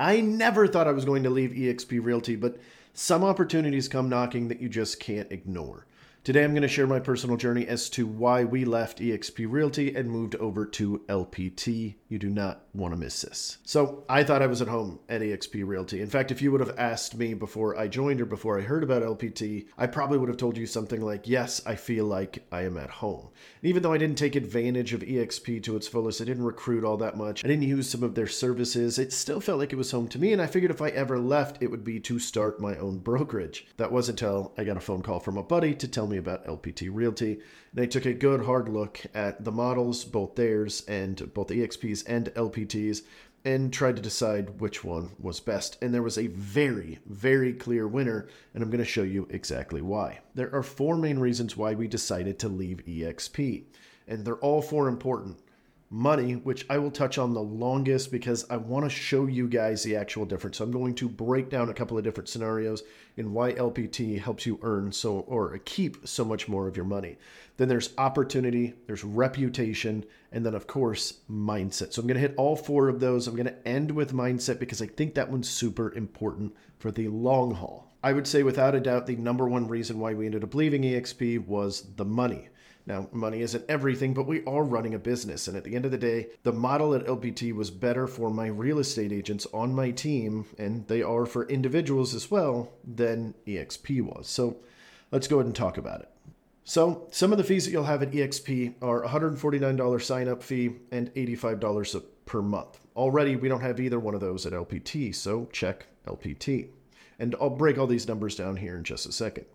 I never thought I was going to leave eXp Realty, but some opportunities come knocking that you just can't ignore. Today, I'm going to share my personal journey as to why we left eXp Realty and moved over to LPT. You do not want to miss this. So, I thought I was at home at eXp Realty. In fact, if you would have asked me before I joined or before I heard about LPT, I probably would have told you something like, Yes, I feel like I am at home. And even though I didn't take advantage of eXp to its fullest, I didn't recruit all that much, I didn't use some of their services, it still felt like it was home to me. And I figured if I ever left, it would be to start my own brokerage. That was until I got a phone call from a buddy to tell me about LPT Realty. They took a good hard look at the models, both theirs and both EXPs and LPTs, and tried to decide which one was best. And there was a very, very clear winner, and I'm going to show you exactly why. There are four main reasons why we decided to leave EXP, and they're all four important money, which I will touch on the longest because I want to show you guys the actual difference. So I'm going to break down a couple of different scenarios in why LPT helps you earn so or keep so much more of your money. Then there's opportunity, there's reputation, and then of course mindset. So I'm going to hit all four of those. I'm going to end with mindset because I think that one's super important for the long haul. I would say without a doubt the number one reason why we ended up leaving EXP was the money. Now, money isn't everything, but we are running a business. And at the end of the day, the model at LPT was better for my real estate agents on my team, and they are for individuals as well, than EXP was. So let's go ahead and talk about it. So, some of the fees that you'll have at EXP are $149 sign up fee and $85 per month. Already, we don't have either one of those at LPT, so check LPT. And I'll break all these numbers down here in just a second.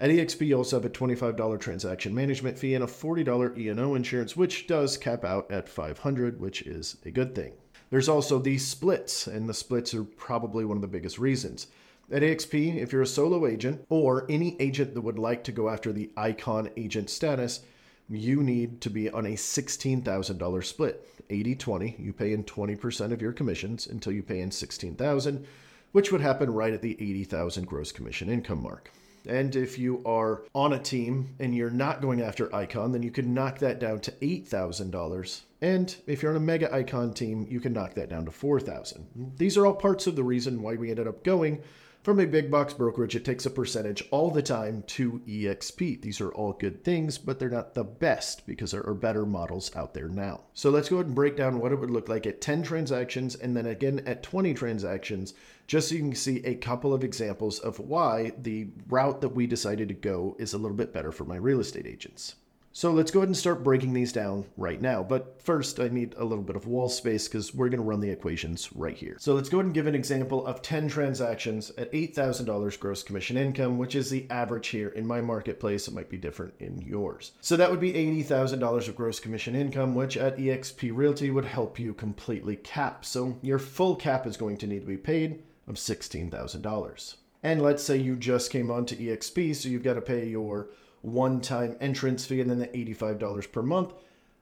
At EXP, you also have a $25 transaction management fee and a $40 E&O insurance, which does cap out at 500, which is a good thing. There's also the splits, and the splits are probably one of the biggest reasons. At EXP, if you're a solo agent or any agent that would like to go after the icon agent status, you need to be on a $16,000 split. 80-20, you pay in 20% of your commissions until you pay in 16,000, which would happen right at the 80,000 gross commission income mark. And if you are on a team and you're not going after Icon, then you can knock that down to $8,000. And if you're on a mega icon team, you can knock that down to 4,000. These are all parts of the reason why we ended up going from a big box brokerage, it takes a percentage all the time to EXP. These are all good things, but they're not the best because there are better models out there now. So let's go ahead and break down what it would look like at 10 transactions and then again at 20 transactions, just so you can see a couple of examples of why the route that we decided to go is a little bit better for my real estate agents. So let's go ahead and start breaking these down right now. But first, I need a little bit of wall space because we're going to run the equations right here. So let's go ahead and give an example of 10 transactions at $8,000 gross commission income, which is the average here in my marketplace. It might be different in yours. So that would be $80,000 of gross commission income, which at eXp Realty would help you completely cap. So your full cap is going to need to be paid of $16,000. And let's say you just came onto EXP, so you've got to pay your one time entrance fee and then the $85 per month,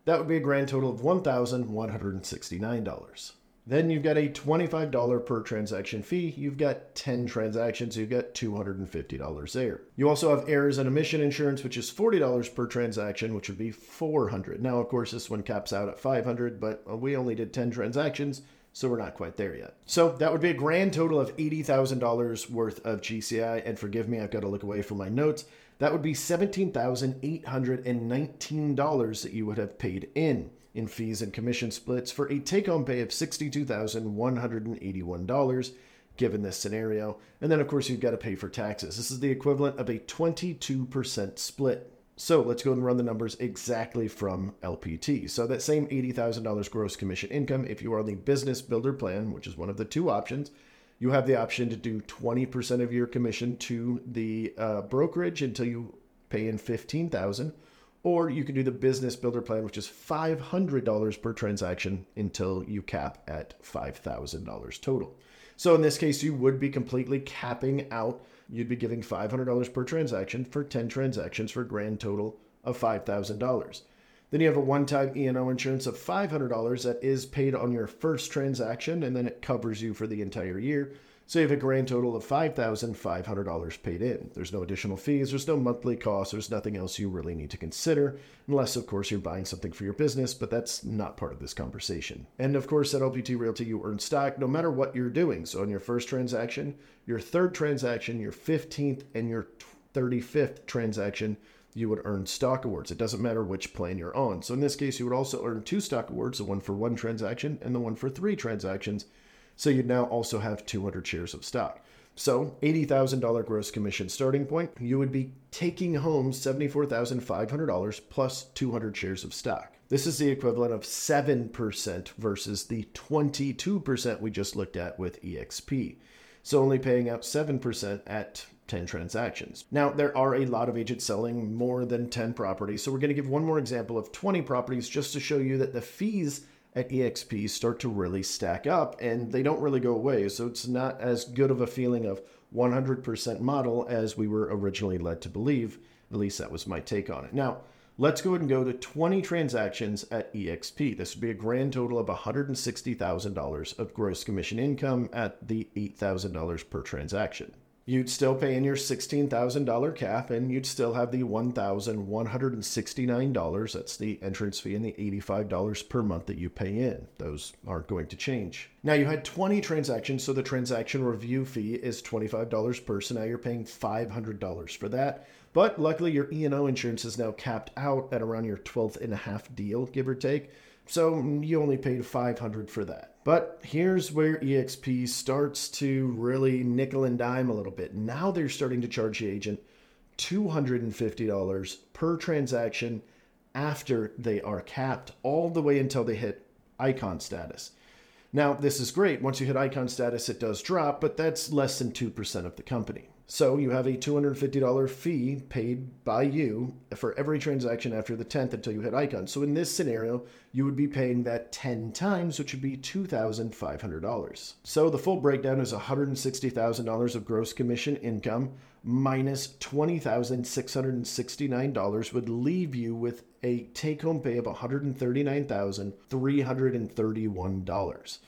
that would be a grand total of $1,169. Then you've got a $25 per transaction fee. You've got 10 transactions, you've got $250 there. You also have errors and omission insurance, which is $40 per transaction, which would be 400. Now, of course, this one caps out at 500, but uh, we only did 10 transactions, so we're not quite there yet. So that would be a grand total of $80,000 worth of GCI. And forgive me, I've got to look away from my notes. That would be $17,819 that you would have paid in in fees and commission splits for a take home pay of $62,181 given this scenario. And then, of course, you've got to pay for taxes. This is the equivalent of a 22% split. So let's go and run the numbers exactly from LPT. So that same $80,000 gross commission income, if you are on the business builder plan, which is one of the two options, you have the option to do 20% of your commission to the uh, brokerage until you pay in 15000 or you can do the business builder plan which is $500 per transaction until you cap at $5000 total. So in this case you would be completely capping out you'd be giving $500 per transaction for 10 transactions for a grand total of $5000 Then you have a one-time E&O insurance of $500 that is paid on your first transaction and then it covers you for the entire year. So you have a grand total of $5,500 paid in. There's no additional fees, there's no monthly costs, there's nothing else you really need to consider, unless, of course, you're buying something for your business, but that's not part of this conversation. And of course, at LPT Realty, you earn stock no matter what you're doing. So on your first transaction, your third transaction, your 15th, and your 35th transaction, you would earn stock awards. It doesn't matter which plan you're on. So in this case, you would also earn two stock awards, the one for one transaction and the one for three transactions so you'd now also have 200 shares of stock. So, $80,000 gross commission starting point, you would be taking home $74,500 plus 200 shares of stock. This is the equivalent of 7% versus the 22% we just looked at with EXP. So, only paying out 7% at 10 transactions. Now, there are a lot of agents selling more than 10 properties. So, we're going to give one more example of 20 properties just to show you that the fees at EXP start to really stack up and they don't really go away. So it's not as good of a feeling of 100% model as we were originally led to believe. At least that was my take on it. Now, let's go ahead and go to 20 transactions at EXP. This would be a grand total of $160,000 of gross commission income at the $8,000 per transaction you'd still pay in your $16,000 cap and you'd still have the $1,169. That's the entrance fee and the $85 per month that you pay in. Those aren't going to change. Now you had 20 transactions, so the transaction review fee is $25 per. So now you're paying $500 for that. But luckily your E&O insurance is now capped out at around your 12th and a half deal, give or take. So mm, you only paid 500 for that. But here's where EXP starts to really nickel and dime a little bit. Now they're starting to charge the agent $250 per transaction after they are capped, all the way until they hit icon status. Now, this is great. Once you hit icon status, it does drop, but that's less than 2% of the company. So you have a $250 fee paid by you for every transaction after the 10th until you hit icon. So in this scenario, you would be paying that 10 times, which would be $2,500. So the full breakdown is $160,000 of gross commission income minus $20,669 would leave you with a take home pay of $139,331.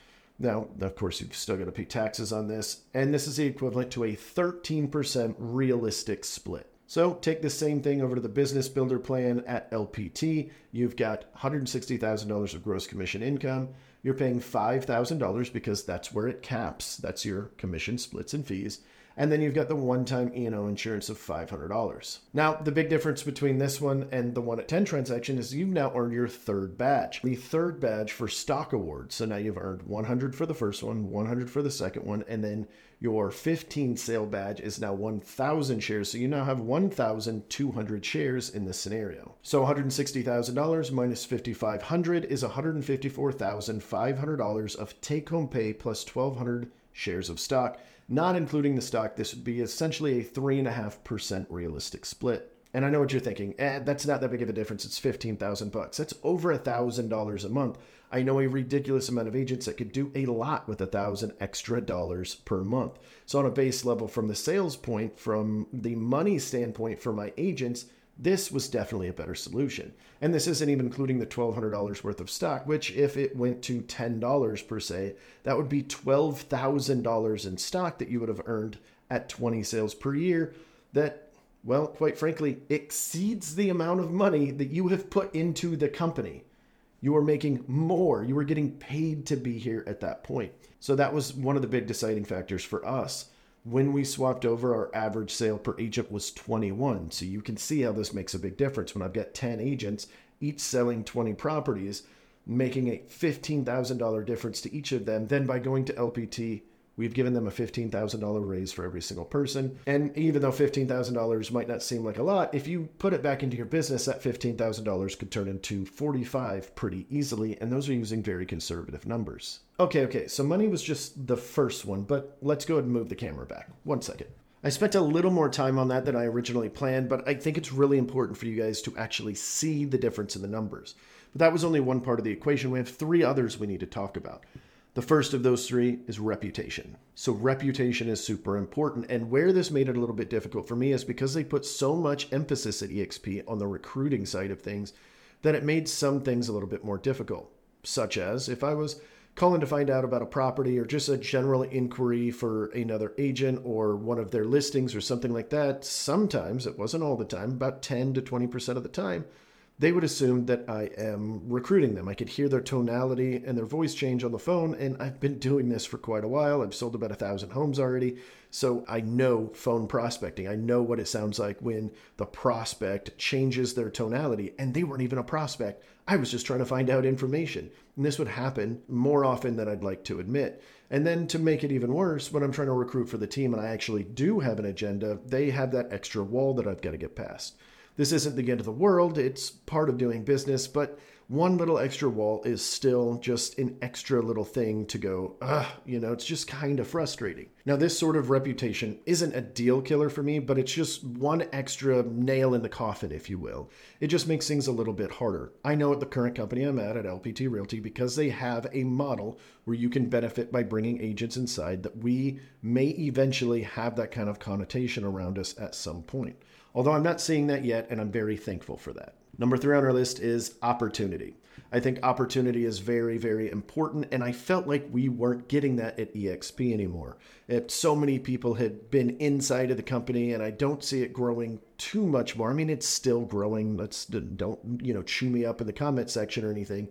Now, of course, you've still got to pay taxes on this, and this is the equivalent to a 13% realistic split. So take the same thing over to the business builder plan at LPT. You've got $160,000 of gross commission income. You're paying $5,000 because that's where it caps. That's your commission splits and fees and then you've got the one-time E&O insurance of $500. Now, the big difference between this one and the one at 10 transaction is you've now earned your third badge. The third badge for stock awards. So now you've earned 100 for the first one, 100 for the second one, and then your 15 sale badge is now 1,000 shares. So you now have 1,200 shares in this scenario. So $160,000 minus 5,500 is $154,500 of take-home pay plus 1,200 shares of stock. Not including the stock, this would be essentially a 3.5% realistic split. And I know what you're thinking. Eh, that's not that big of a difference. It's 15,000 bucks. That's over a $1,000 a month. I know a ridiculous amount of agents that could do a lot with a thousand extra dollars per month. So on a base level from the sales point, from the money standpoint for my agents, this was definitely a better solution. And this isn't even including the $1,200 worth of stock, which, if it went to $10 per se, that would be $12,000 in stock that you would have earned at 20 sales per year. That, well, quite frankly, exceeds the amount of money that you have put into the company. You are making more. You were getting paid to be here at that point. So that was one of the big deciding factors for us when we swapped over, our average sale per agent was 21. So you can see how this makes a big difference. When I've got 10 agents, each selling 20 properties, making a $15,000 difference to each of them, then by going to LPT, We've given them a $15,000 raise for every single person. And even though $15,000 might not seem like a lot, if you put it back into your business, that $15,000 could turn into 45 pretty easily. And those are using very conservative numbers. Okay, okay, so money was just the first one, but let's go ahead and move the camera back. One second. I spent a little more time on that than I originally planned, but I think it's really important for you guys to actually see the difference in the numbers. But that was only one part of the equation. We have three others we need to talk about. The first of those three is reputation. So, reputation is super important. And where this made it a little bit difficult for me is because they put so much emphasis at EXP on the recruiting side of things. that it made some things a little bit more difficult, such as if I was calling to find out about a property or just a general inquiry for another agent or one of their listings or something like that, sometimes, it wasn't all the time, about 10 to 20% of the time, they would assume that I am recruiting them. I could hear their tonality and their voice change on the phone, and I've been doing this for quite a while. I've sold about a thousand homes already, so I know phone prospecting. I know what it sounds like when the prospect changes their tonality, and they weren't even a prospect. I was just trying to find out information. And this would happen more often than I'd like to admit. And then to make it even worse, when I'm trying to recruit for the team and I actually do have an agenda, they have that extra wall that I've got to get past. This isn't the end of the world, it's part of doing business, but one little extra wall is still just an extra little thing to go, ugh, you know, it's just kind of frustrating. Now, this sort of reputation isn't a deal killer for me, but it's just one extra nail in the coffin, if you will. It just makes things a little bit harder. I know at the current company I'm at, at LPT Realty, because they have a model where you can benefit by bringing agents inside, that we may eventually have that kind of connotation around us at some point. Although I'm not seeing that yet, and I'm very thankful for that. Number three on our list is opportunity. I think opportunity is very, very important, and I felt like we weren't getting that at EXP anymore. If so many people had been inside of the company, and I don't see it growing too much more. I mean, it's still growing. Let's don't you know chew me up in the comment section or anything,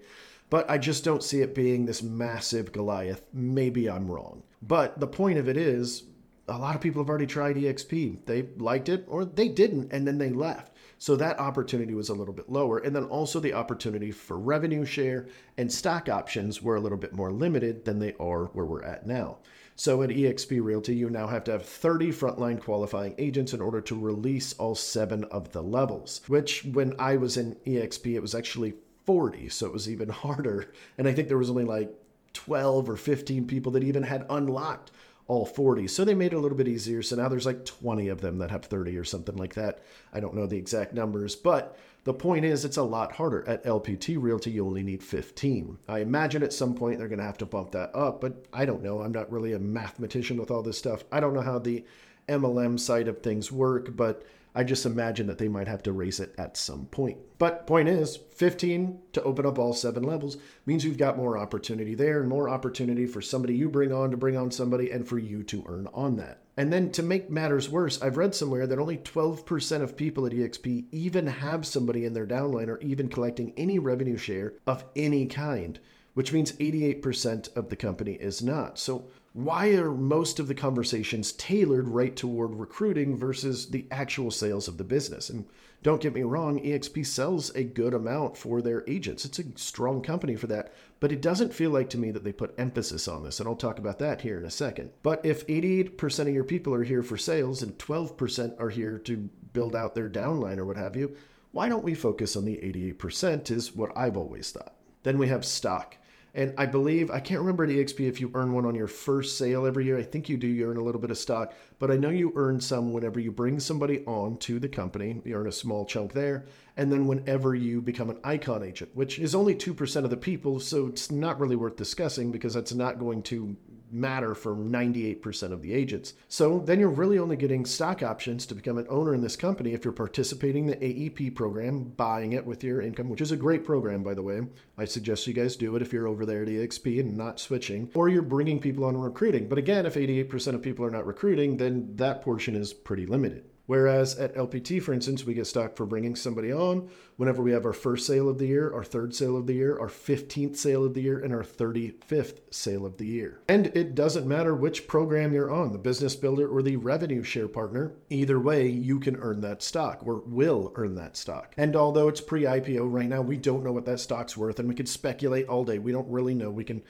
but I just don't see it being this massive Goliath. Maybe I'm wrong, but the point of it is a lot of people have already tried EXP. They liked it or they didn't, and then they left. So that opportunity was a little bit lower. And then also the opportunity for revenue share and stock options were a little bit more limited than they are where we're at now. So at eXp Realty, you now have to have 30 frontline qualifying agents in order to release all seven of the levels, which when I was in eXp, it was actually 40. So it was even harder. And I think there was only like 12 or 15 people that even had unlocked all 40. So they made it a little bit easier. So now there's like 20 of them that have 30 or something like that. I don't know the exact numbers, but the point is it's a lot harder. At LPT Realty, you only need 15. I imagine at some point they're going to have to bump that up, but I don't know. I'm not really a mathematician with all this stuff. I don't know how the MLM side of things work, but I just imagine that they might have to raise it at some point. But point is, 15 to open up all seven levels means you've got more opportunity there and more opportunity for somebody you bring on to bring on somebody and for you to earn on that. And then to make matters worse, I've read somewhere that only 12% of people at EXP even have somebody in their downline or even collecting any revenue share of any kind, which means 88% of the company is not. So why are most of the conversations tailored right toward recruiting versus the actual sales of the business? And don't get me wrong, EXP sells a good amount for their agents. It's a strong company for that, but it doesn't feel like to me that they put emphasis on this. And I'll talk about that here in a second. But if 88% of your people are here for sales and 12% are here to build out their downline or what have you, why don't we focus on the 88% is what I've always thought. Then we have stock. And I believe, I can't remember at EXP if you earn one on your first sale every year. I think you do, you earn a little bit of stock, but I know you earn some whenever you bring somebody on to the company. You earn a small chunk there. And then whenever you become an icon agent, which is only 2% of the people, so it's not really worth discussing because that's not going to matter for 98% of the agents. So then you're really only getting stock options to become an owner in this company if you're participating in the AEP program, buying it with your income, which is a great program, by the way. I suggest you guys do it if you're over there at EXP and not switching, or you're bringing people on recruiting. But again, if 88% of people are not recruiting, then that portion is pretty limited. Whereas at LPT, for instance, we get stock for bringing somebody on whenever we have our first sale of the year, our third sale of the year, our 15th sale of the year, and our 35th sale of the year. And it doesn't matter which program you're on, the business builder or the revenue share partner, either way, you can earn that stock or will earn that stock. And although it's pre IPO right now, we don't know what that stock's worth and we can speculate all day. We don't really know. We can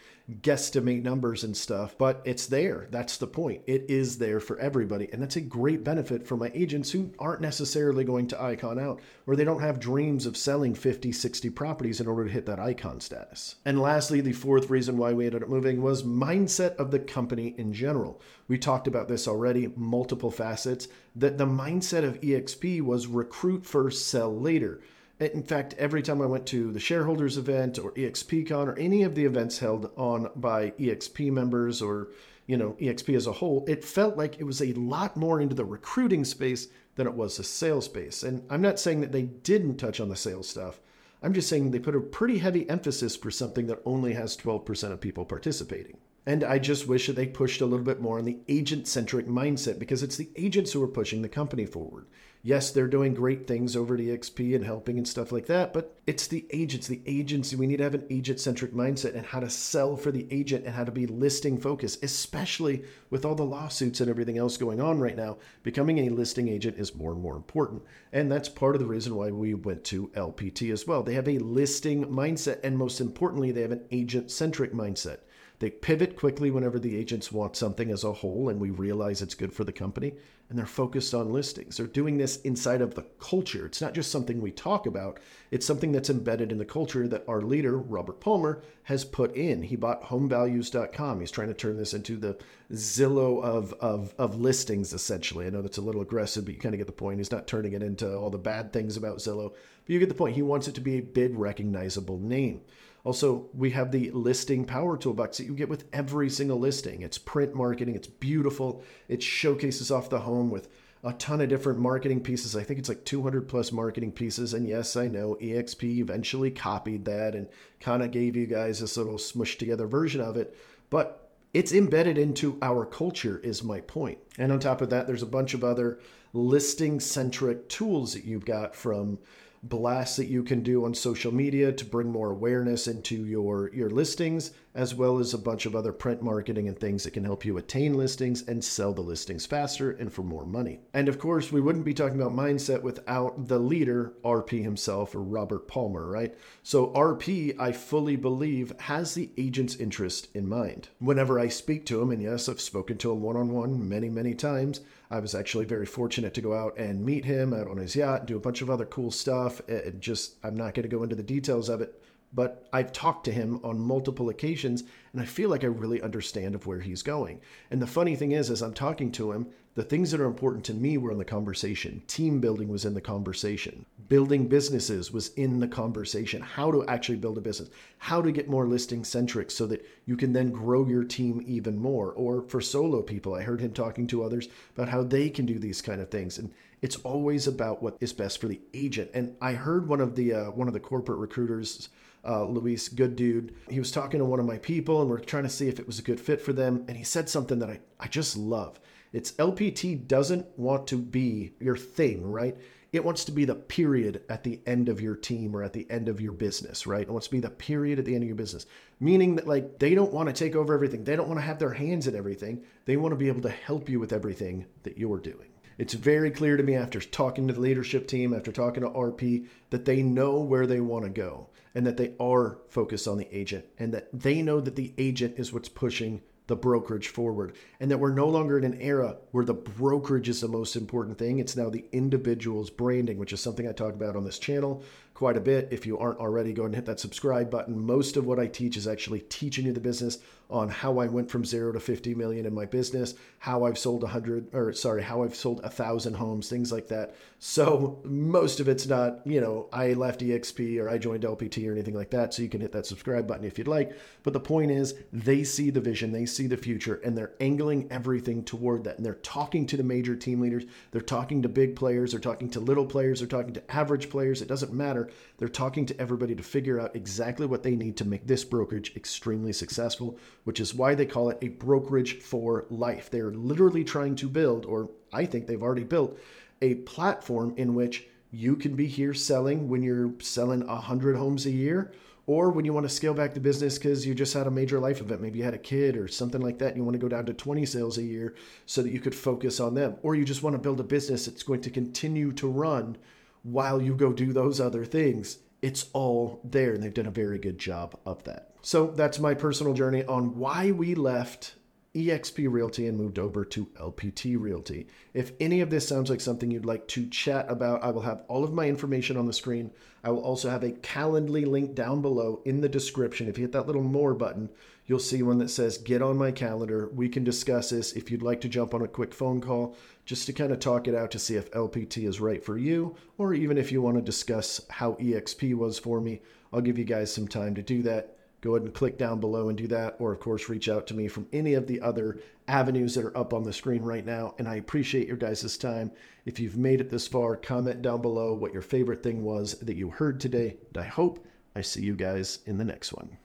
guesstimate numbers and stuff, but it's there. That's the point. It is there for everybody. And that's a great benefit for my agents who aren't necessarily going to icon out or they don't have dreams of selling 50, 60 properties in order to hit that icon status. And lastly, the fourth reason why we ended up moving was mindset of the company in general. We talked about this already, multiple facets, that the mindset of EXP was recruit first, sell later. In fact, every time I went to the shareholders event or EXPCon or any of the events held on by EXP members or you know EXP as a whole, it felt like it was a lot more into the recruiting space than it was the sales space. And I'm not saying that they didn't touch on the sales stuff. I'm just saying they put a pretty heavy emphasis for something that only has 12% of people participating. And I just wish that they pushed a little bit more on the agent centric mindset because it's the agents who are pushing the company forward. Yes, they're doing great things over at EXP and helping and stuff like that, but it's the agents, the agency. We need to have an agent centric mindset and how to sell for the agent and how to be listing focused, especially with all the lawsuits and everything else going on right now. Becoming a listing agent is more and more important. And that's part of the reason why we went to LPT as well. They have a listing mindset, and most importantly, they have an agent centric mindset. They pivot quickly whenever the agents want something as a whole and we realize it's good for the company, and they're focused on listings. They're doing this inside of the culture. It's not just something we talk about, it's something that's embedded in the culture that our leader, Robert Palmer, has put in. He bought homevalues.com. He's trying to turn this into the Zillow of, of, of listings, essentially. I know that's a little aggressive, but you kind of get the point. He's not turning it into all the bad things about Zillow, but you get the point. He wants it to be a big, recognizable name. Also, we have the listing power toolbox that you get with every single listing. It's print marketing, it's beautiful, it showcases off the home with a ton of different marketing pieces. I think it's like 200 plus marketing pieces. And yes, I know EXP eventually copied that and kind of gave you guys this little smushed together version of it. But it's embedded into our culture, is my point. And on top of that, there's a bunch of other listing centric tools that you've got from blasts that you can do on social media to bring more awareness into your your listings as well as a bunch of other print marketing and things that can help you attain listings and sell the listings faster and for more money. And of course, we wouldn't be talking about mindset without the leader, RP himself or Robert Palmer, right? So RP, I fully believe, has the agent's interest in mind. Whenever I speak to him, and yes, I've spoken to him one-on-one many, many times, I was actually very fortunate to go out and meet him out on his yacht, do a bunch of other cool stuff. It just, I'm not going to go into the details of it, but I've talked to him on multiple occasions and I feel like I really understand of where he's going. And the funny thing is, as I'm talking to him, the things that are important to me were in the conversation. Team building was in the conversation. Building businesses was in the conversation. How to actually build a business. How to get more listing centric so that you can then grow your team even more. Or for solo people, I heard him talking to others about how they can do these kind of things. And it's always about what is best for the agent. And I heard one of the uh, one of the corporate recruiters uh, Luis, good dude. He was talking to one of my people and we're trying to see if it was a good fit for them. And he said something that I, I just love. It's LPT doesn't want to be your thing, right? It wants to be the period at the end of your team or at the end of your business, right? It wants to be the period at the end of your business. Meaning that, like, they don't want to take over everything. They don't want to have their hands in everything. They want to be able to help you with everything that you're doing. It's very clear to me after talking to the leadership team, after talking to RP, that they know where they want to go and that they are focused on the agent and that they know that the agent is what's pushing the brokerage forward and that we're no longer in an era where the brokerage is the most important thing. It's now the individual's branding, which is something I talk about on this channel quite a bit. If you aren't already, go and hit that subscribe button. Most of what I teach is actually teaching you the business on how I went from zero to 50 million in my business, how I've sold a hundred or sorry, how I've sold a thousand homes, things like that. So most of it's not, you know, I left EXP or I joined LPT or anything like that. So you can hit that subscribe button if you'd like. But the point is they see the vision, they see the future, and they're angling everything toward that. And they're talking to the major team leaders, they're talking to big players, they're talking to little players, they're talking to average players. It doesn't matter. They're talking to everybody to figure out exactly what they need to make this brokerage extremely successful, which is why they call it a brokerage for life. They're literally trying to build, or I think they've already built, a platform in which you can be here selling when you're selling 100 homes a year or when you want to scale back the business because you just had a major life event maybe you had a kid or something like that and you want to go down to 20 sales a year so that you could focus on them or you just want to build a business that's going to continue to run while you go do those other things. It's all there, and they've done a very good job of that. So that's my personal journey on why we left eXp Realty and moved over to LPT Realty. If any of this sounds like something you'd like to chat about, I will have all of my information on the screen. I will also have a Calendly link down below in the description. If you hit that little more button, you'll see one that says get on my calendar. We can discuss this if you'd like to jump on a quick phone call just to kind of talk it out to see if LPT is right for you, or even if you want to discuss how EXP was for me. I'll give you guys some time to do that go ahead and click down below and do that. Or, of course, reach out to me from any of the other avenues that are up on the screen right now. And I appreciate your guys' time. If you've made it this far, comment down below what your favorite thing was that you heard today. And I hope I see you guys in the next one.